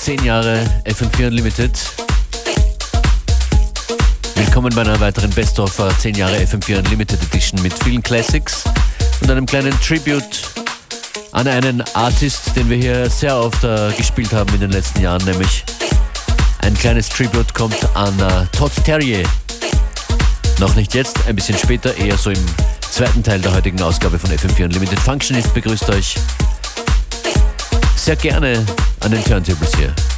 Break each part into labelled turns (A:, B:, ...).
A: Zehn Tracks für zehn Jahre FM4 Unlimited. Willkommen bei einer weiteren Best-of 10 Jahre FM4 Unlimited Edition mit vielen Classics und einem kleinen Tribute an einen Artist, den wir hier sehr oft uh, gespielt haben in den letzten Jahren, nämlich ein kleines Tribute kommt an uh, Todd Terrier. Noch nicht jetzt, ein bisschen später, eher so im zweiten Teil der heutigen Ausgabe von FM4 Unlimited. Functionist begrüßt euch sehr gerne and Enchanted was here.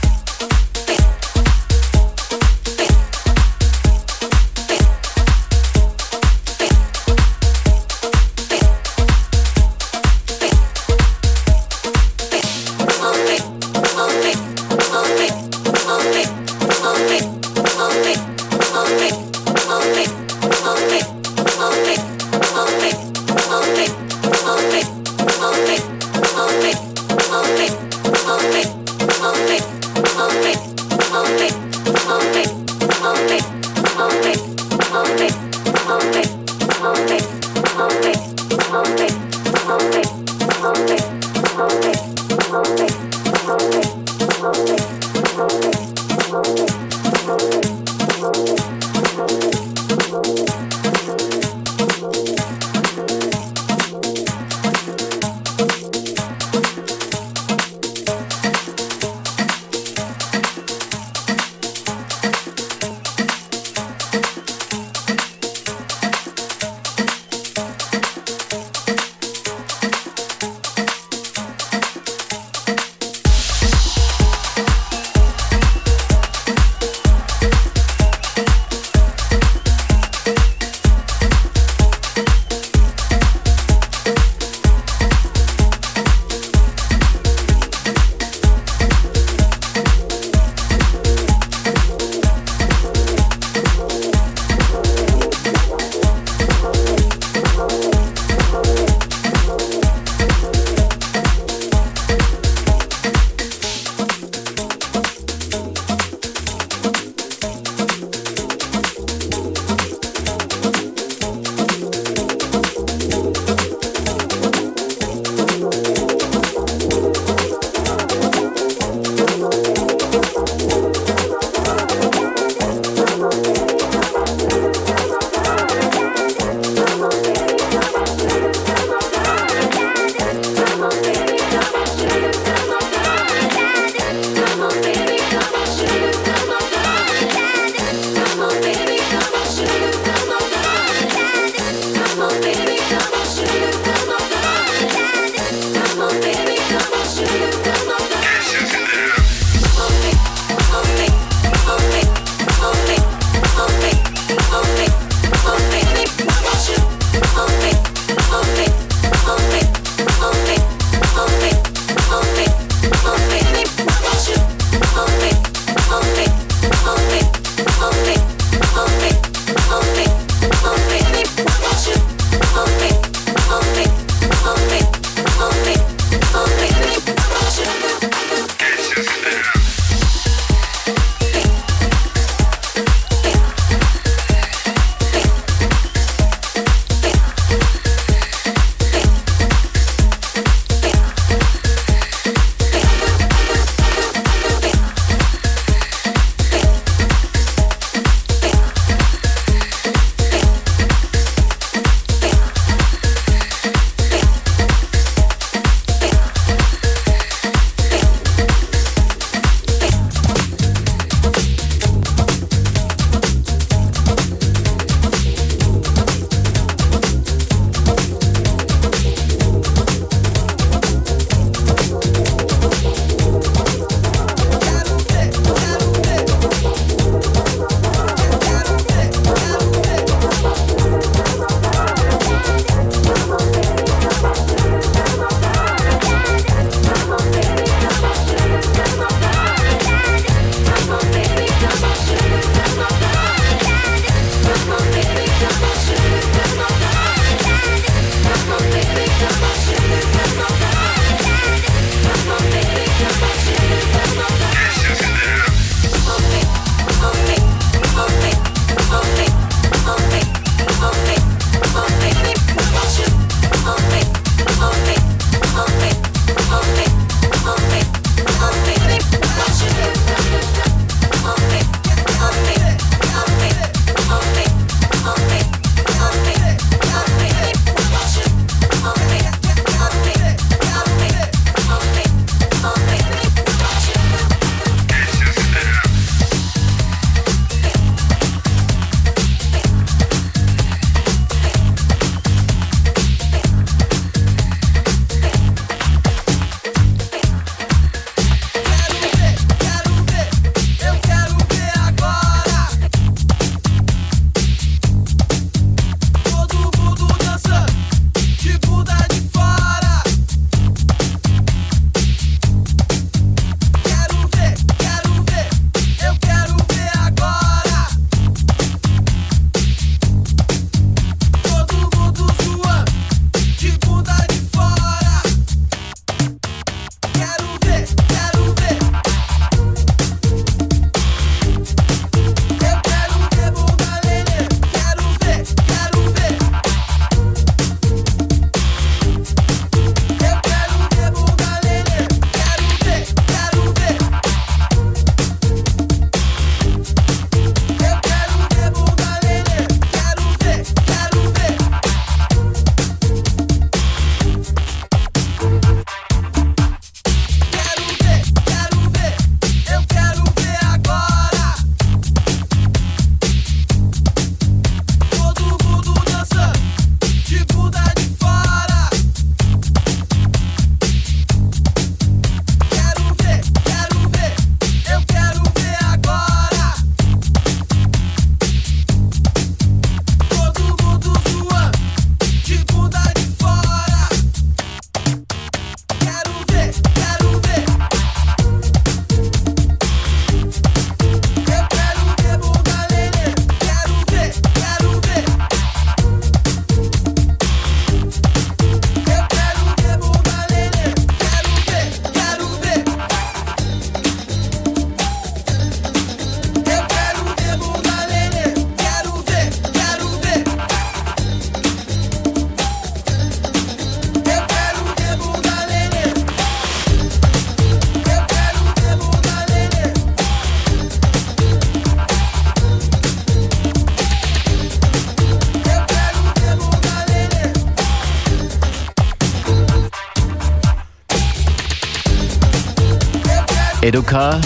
A: Educa,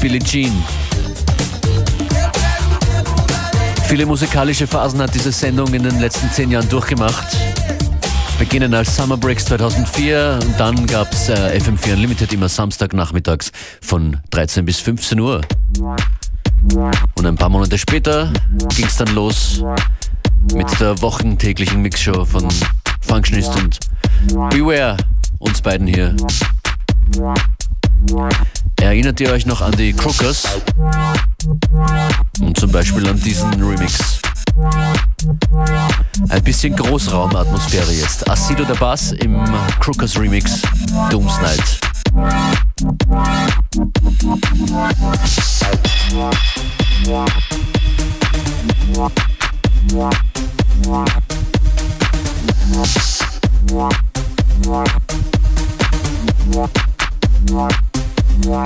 A: Billie Jean. Viele musikalische Phasen hat diese Sendung in den letzten zehn Jahren durchgemacht. Beginnen als Summer Breaks 2004 und dann gab es äh, FM4 Unlimited immer Samstagnachmittags von 13 bis 15 Uhr. Und ein paar Monate später ging es dann los mit der wochentäglichen Mixshow von Functionist und Beware, uns beiden hier. Erinnert ihr euch noch an die Crookers? Und zum Beispiel an diesen Remix. Ein bisschen Großraumatmosphäre jetzt. Acido der Bass im Crookers Remix Dooms Night.
B: Wow.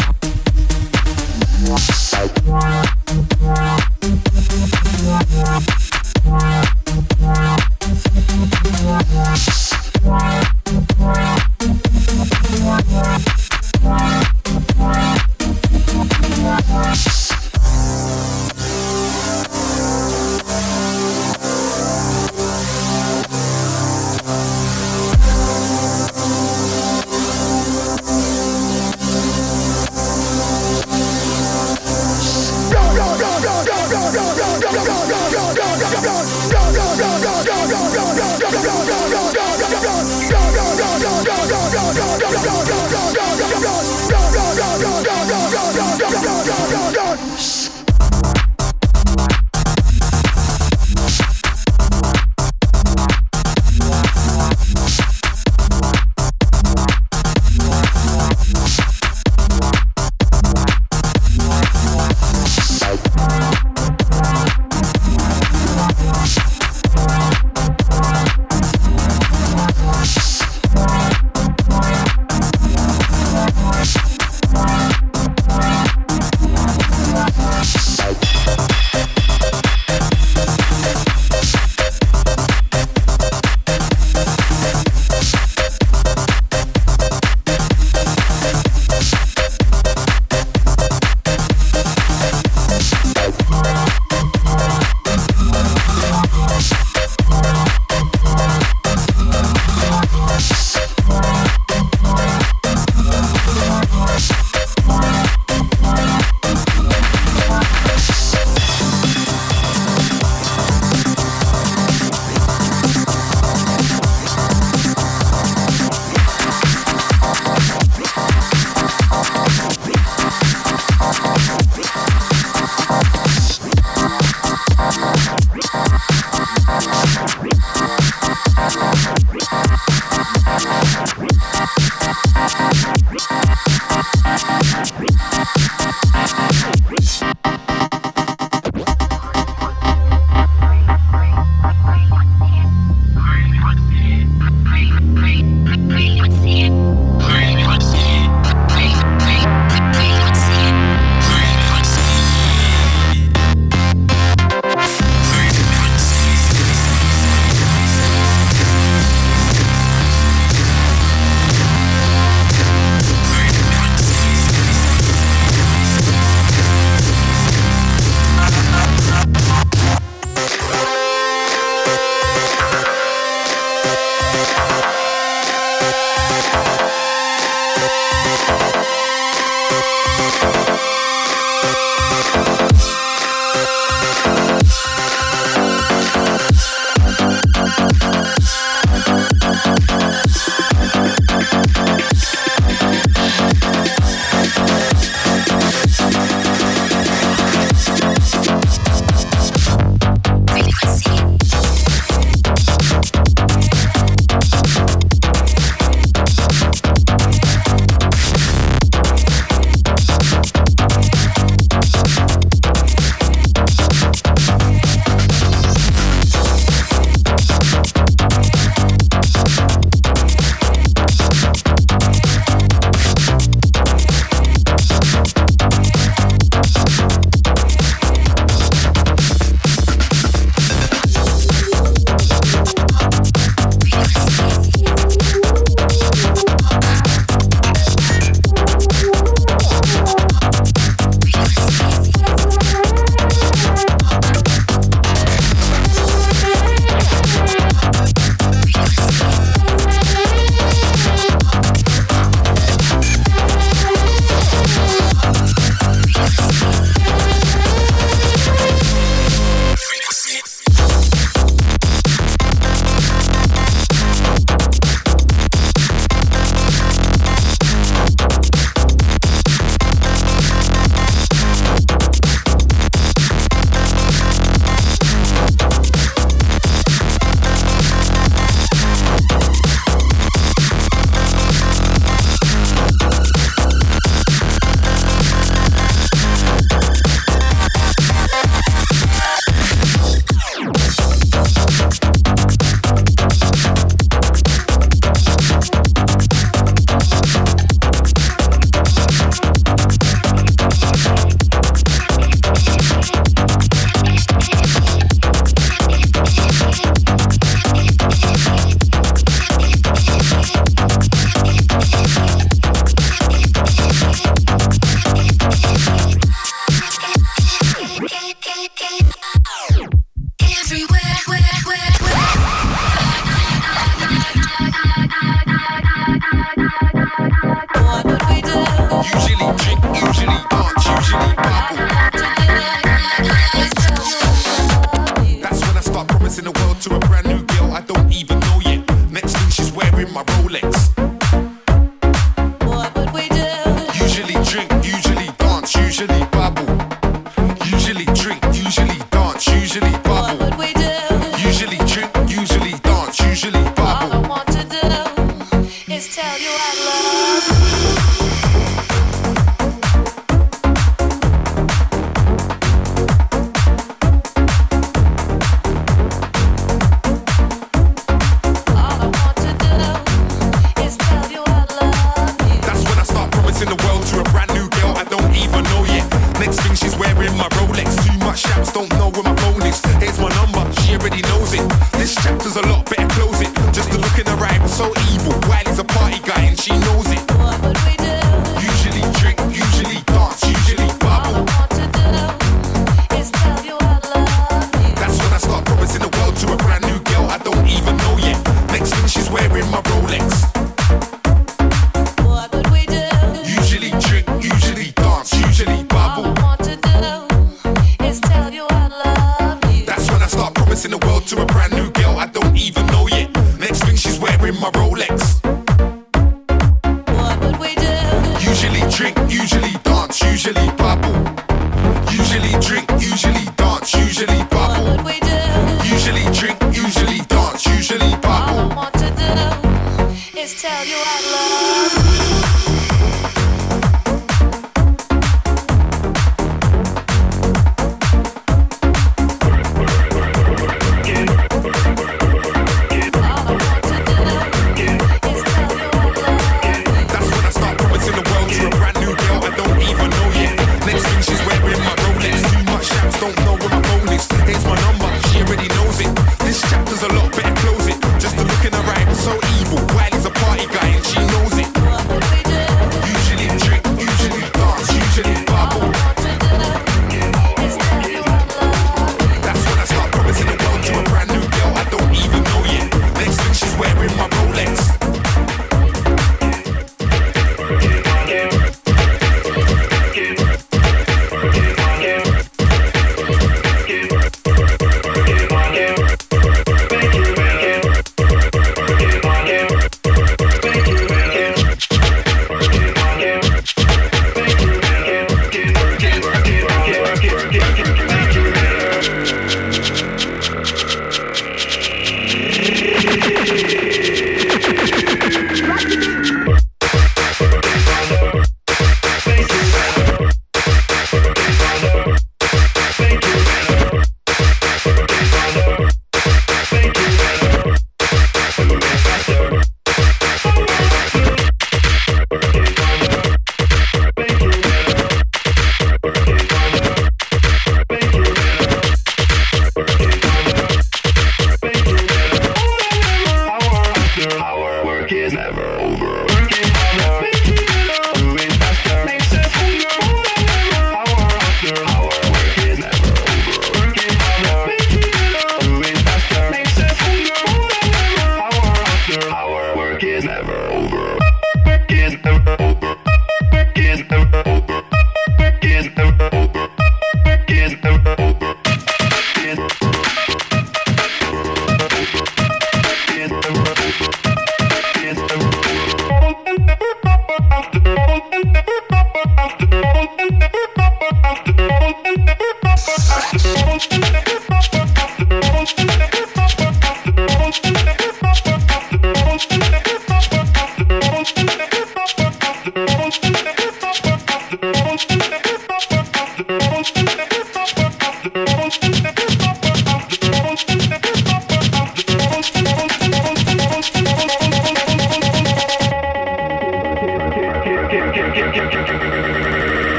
B: Thank you.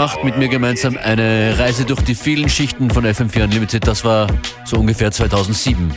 C: gemacht, mit mir gemeinsam eine Reise durch die vielen Schichten von FM4 Unlimited. Das war so ungefähr 2007.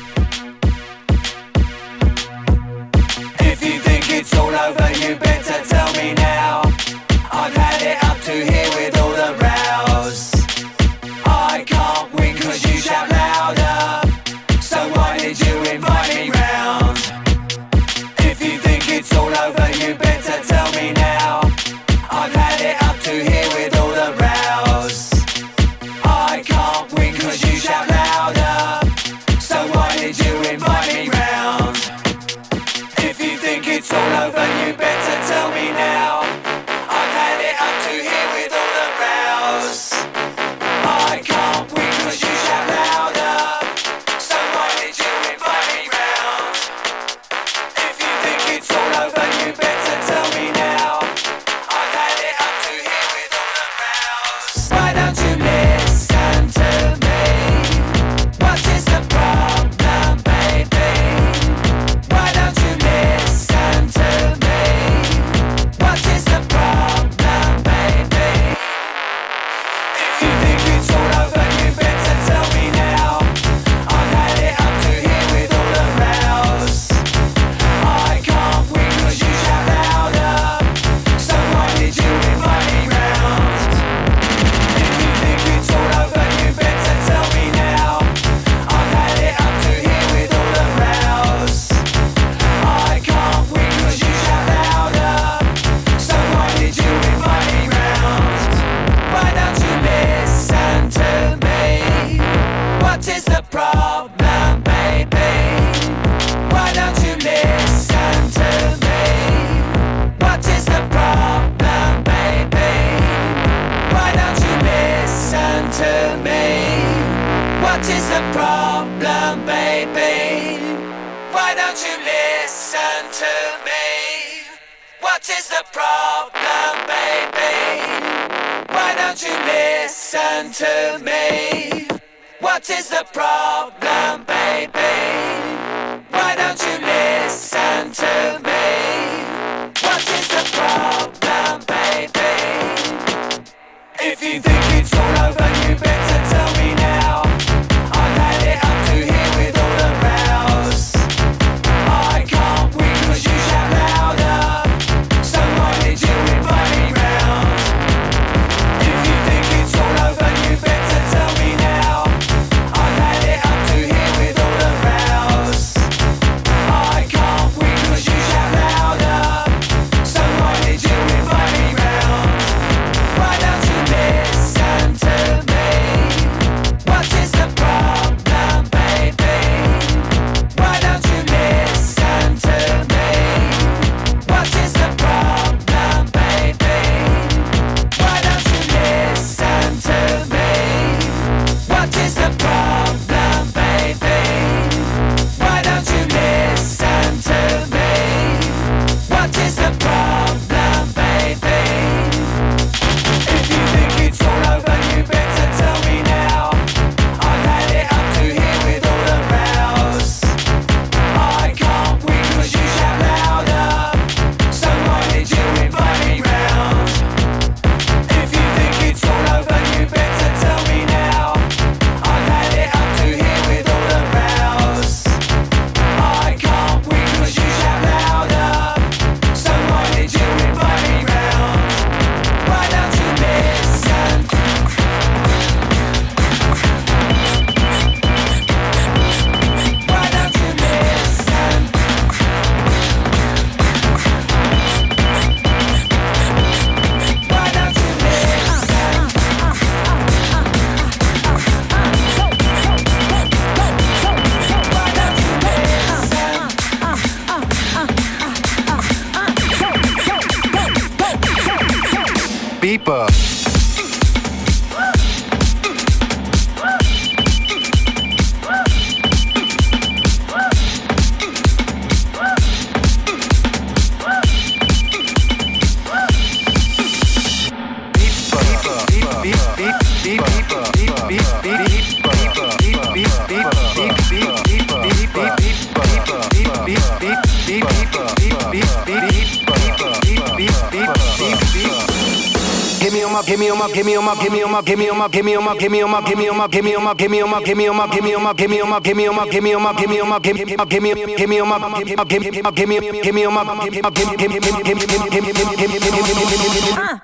C: Is the problem, baby? Why don't you listen to me? What is the problem, baby? Why don't you listen to me? What is the problem, baby? If you think it's all over, you better
D: Give me on my, give me on my, give me on my, give me on my, give me on my, give me on my, give me on my, give me on my, give me on my, give me on my, give me on my, give me on my, give me on my, give me on my, give me on my, give me on my, give me on my, give me give me on my, give me give me give me give me on my, give me give me give me give me give me give me give me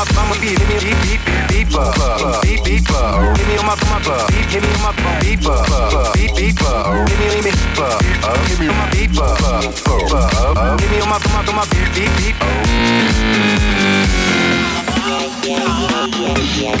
D: my I'ma beat, me deep, deep, deep, deep up, deep, deep up. Hit me on my my deep, hit me on my deep up, deep, deep up. Hit me, hit me deep up, hit me on my deep up, hit me on my my my
E: deep, deep, deep. Yeah, yeah, yeah, yeah.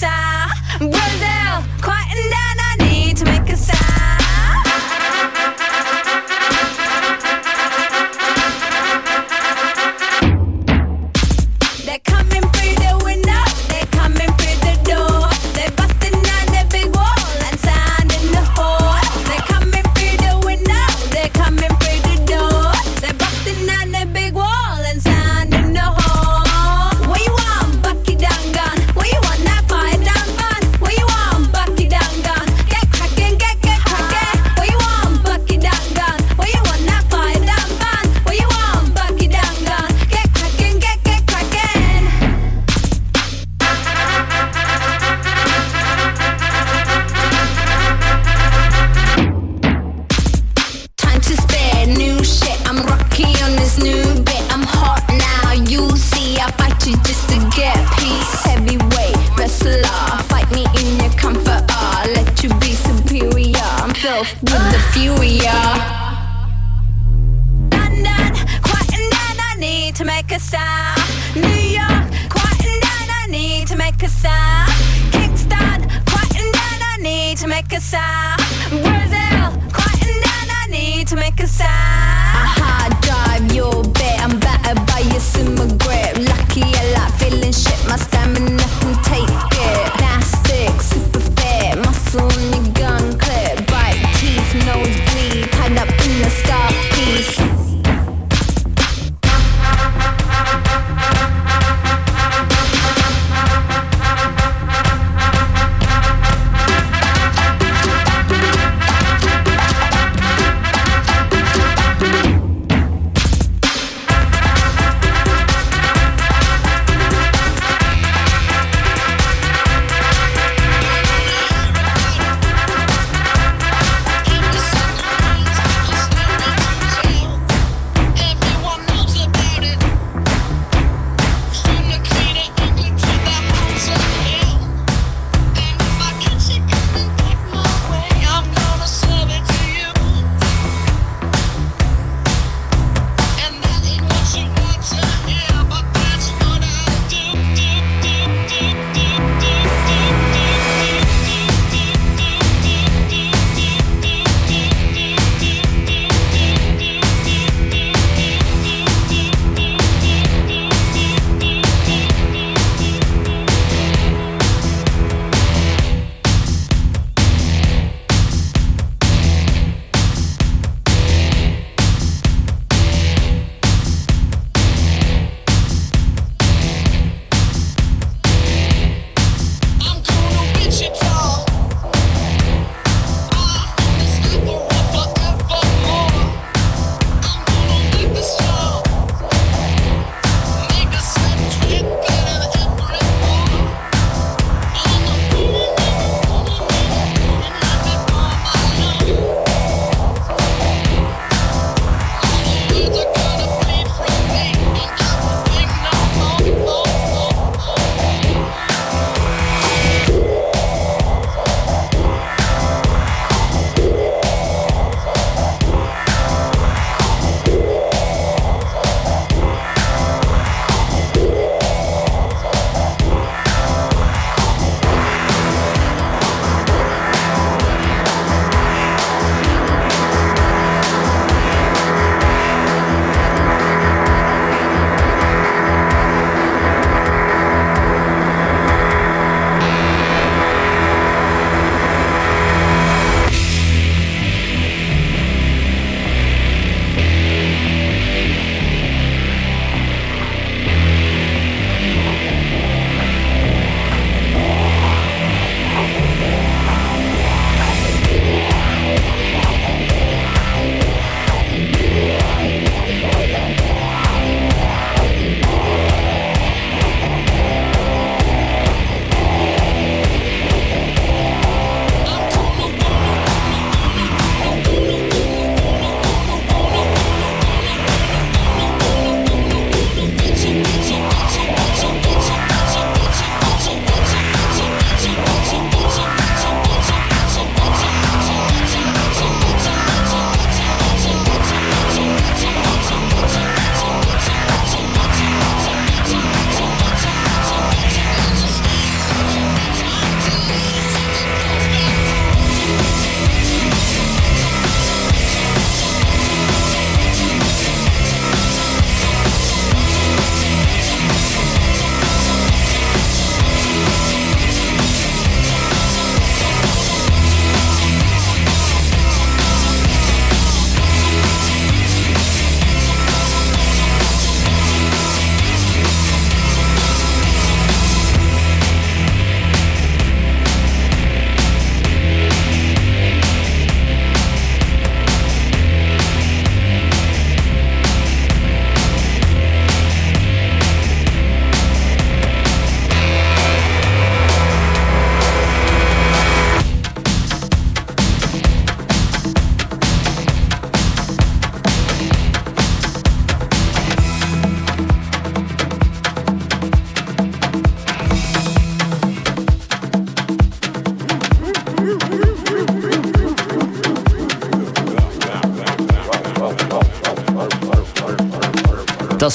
E: inside.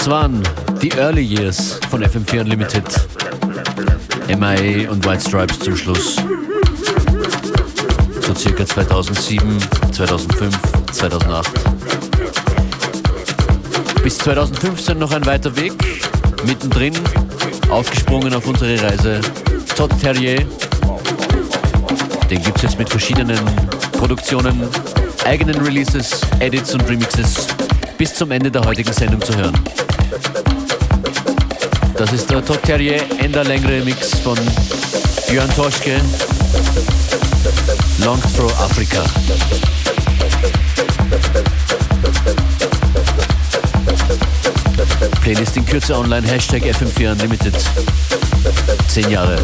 A: Das waren die Early Years von FM4 Unlimited. MIA und White Stripes zum Schluss. So circa 2007, 2005, 2008. Bis 2015 noch ein weiter Weg. Mittendrin, aufgesprungen auf unsere Reise, Todd Terrier. Den gibt es jetzt mit verschiedenen Produktionen, eigenen Releases, Edits und Remixes bis zum Ende der heutigen Sendung zu hören. Das ist der Todd Terrier Ender längere Mix von Björn Torschke, Long Throw Africa. Playlist in Kürze online, Hashtag FM4 Unlimited. Zehn Jahre.